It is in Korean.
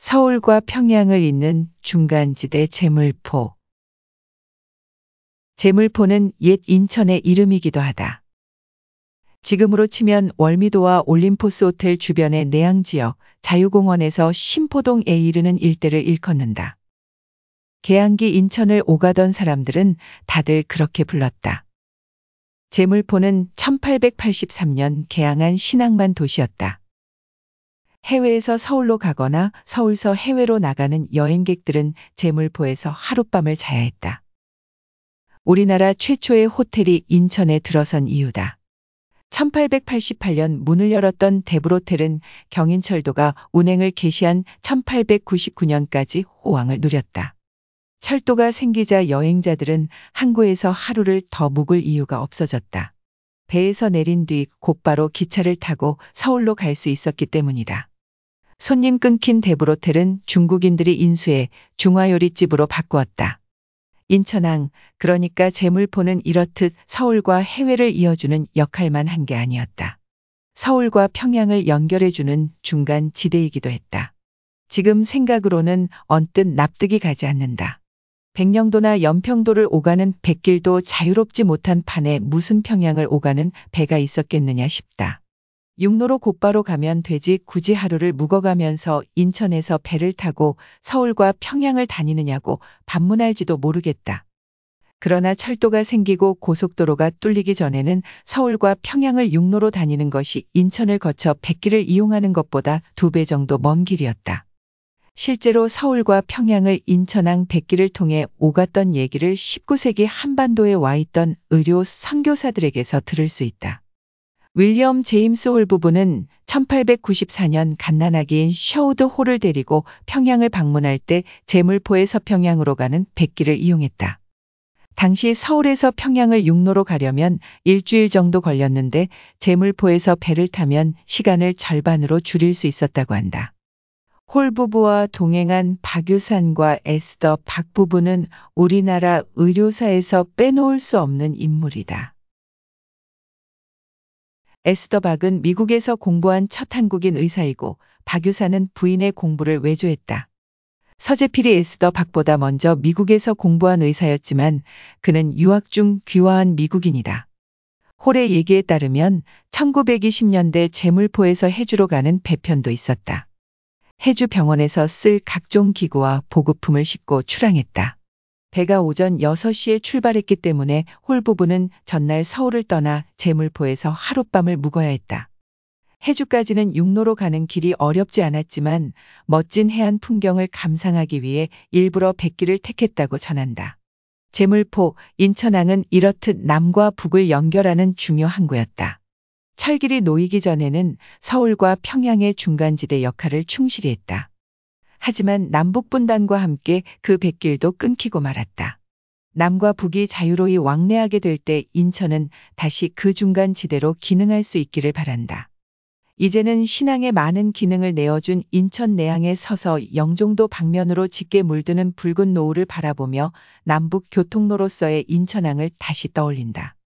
서울과 평양을 잇는 중간지대 제물포. 제물포는 옛 인천의 이름이기도 하다. 지금으로 치면 월미도와 올림포스 호텔 주변의 내양 지역 자유공원에서 신포동에 이르는 일대를 일컫는다. 개항기 인천을 오가던 사람들은 다들 그렇게 불렀다. 제물포는 1883년 개항한 신앙만 도시였다. 해외에서 서울로 가거나 서울서 해외로 나가는 여행객들은 제물포에서 하룻밤을 자야 했다. 우리나라 최초의 호텔이 인천에 들어선 이유다. 1888년 문을 열었던 대불호텔은 경인철도가 운행을 개시한 1899년까지 호황을 누렸다. 철도가 생기자 여행자들은 항구에서 하루를 더 묵을 이유가 없어졌다. 배에서 내린 뒤 곧바로 기차를 타고 서울로 갈 수 있었기 때문이다. 손님 끊긴 대불호텔은 중국인들이 인수해 중화요리집으로 바꾸었다. 인천항, 그러니까 제물포는 이렇듯 서울과 해외를 이어주는 역할만 한 게 아니었다. 서울과 평양을 연결해주는 중간 지대이기도 했다. 지금 생각으로는 언뜻 납득이 가지 않는다. 백령도나 연평도를 오가는 백길도 자유롭지 못한 판에 무슨 평양을 오가는 배가 있었겠느냐 싶다. 육로로 곧바로 가면 되지 굳이 하루를 묵어가면서 인천에서 배를 타고 서울과 평양을 다니느냐고 반문할지도 모르겠다. 그러나 철도가 생기고 고속도로가 뚫리기 전에는 서울과 평양을 육로로 다니는 것이 인천을 거쳐 백길을 이용하는 것보다 두 배 정도 먼 길이었다. 실제로 서울과 평양을 인천항 백길을 통해 오갔던 얘기를 19세기 한반도에 와 있던 의료 선교사들에게서 들을 수 있다. 윌리엄 제임스 홀 부부는 1894년 갓난아기인 셔우드 홀을 데리고 평양을 방문할 때 제물포에서 평양으로 가는 뱃길을 이용했다. 당시 서울에서 평양을 육로로 가려면 일주일 정도 걸렸는데 제물포에서 배를 타면 시간을 절반으로 줄일 수 있었다고 한다. 홀 부부와 동행한 박유산과 에스더 박 부부는 우리나라 의료사에서 빼놓을 수 없는 인물이다. 에스더 박은 미국에서 공부한 첫 한국인 의사이고 박유사는 부인의 공부를 외조했다. 서재필이 에스더 박보다 먼저 미국에서 공부한 의사였지만 그는 유학 중 귀화한 미국인이다. 홀의 얘기에 따르면 1920년대 제물포에서 해주로 가는 배편도 있었다. 해주 병원에서 쓸 각종 기구와 보급품을 싣고 출항했다. 배가 오전 6시에 출발했기 때문에 홀 부부는 전날 서울을 떠나 제물포에서 하룻밤을 묵어야 했다. 해주까지는 육로로 가는 길이 어렵지 않았지만 멋진 해안 풍경을 감상하기 위해 일부러 백길을 택했다고 전한다. 제물포, 인천항은 이렇듯 남과 북을 연결하는 중요 항구였다. 철길이 놓이기 전에는 서울과 평양의 중간지대 역할을 충실히 했다. 하지만 남북분단과 함께 그 백길도 끊기고 말았다. 남과 북이 자유로이 왕래하게 될 때 인천은 다시 그 중간 지대로 기능할 수 있기를 바란다. 이제는 신앙에 많은 기능을 내어준 인천 내양에 서서 영종도 방면으로 짙게 물드는 붉은 노을을 바라보며 남북 교통로로서의 인천항을 다시 떠올린다.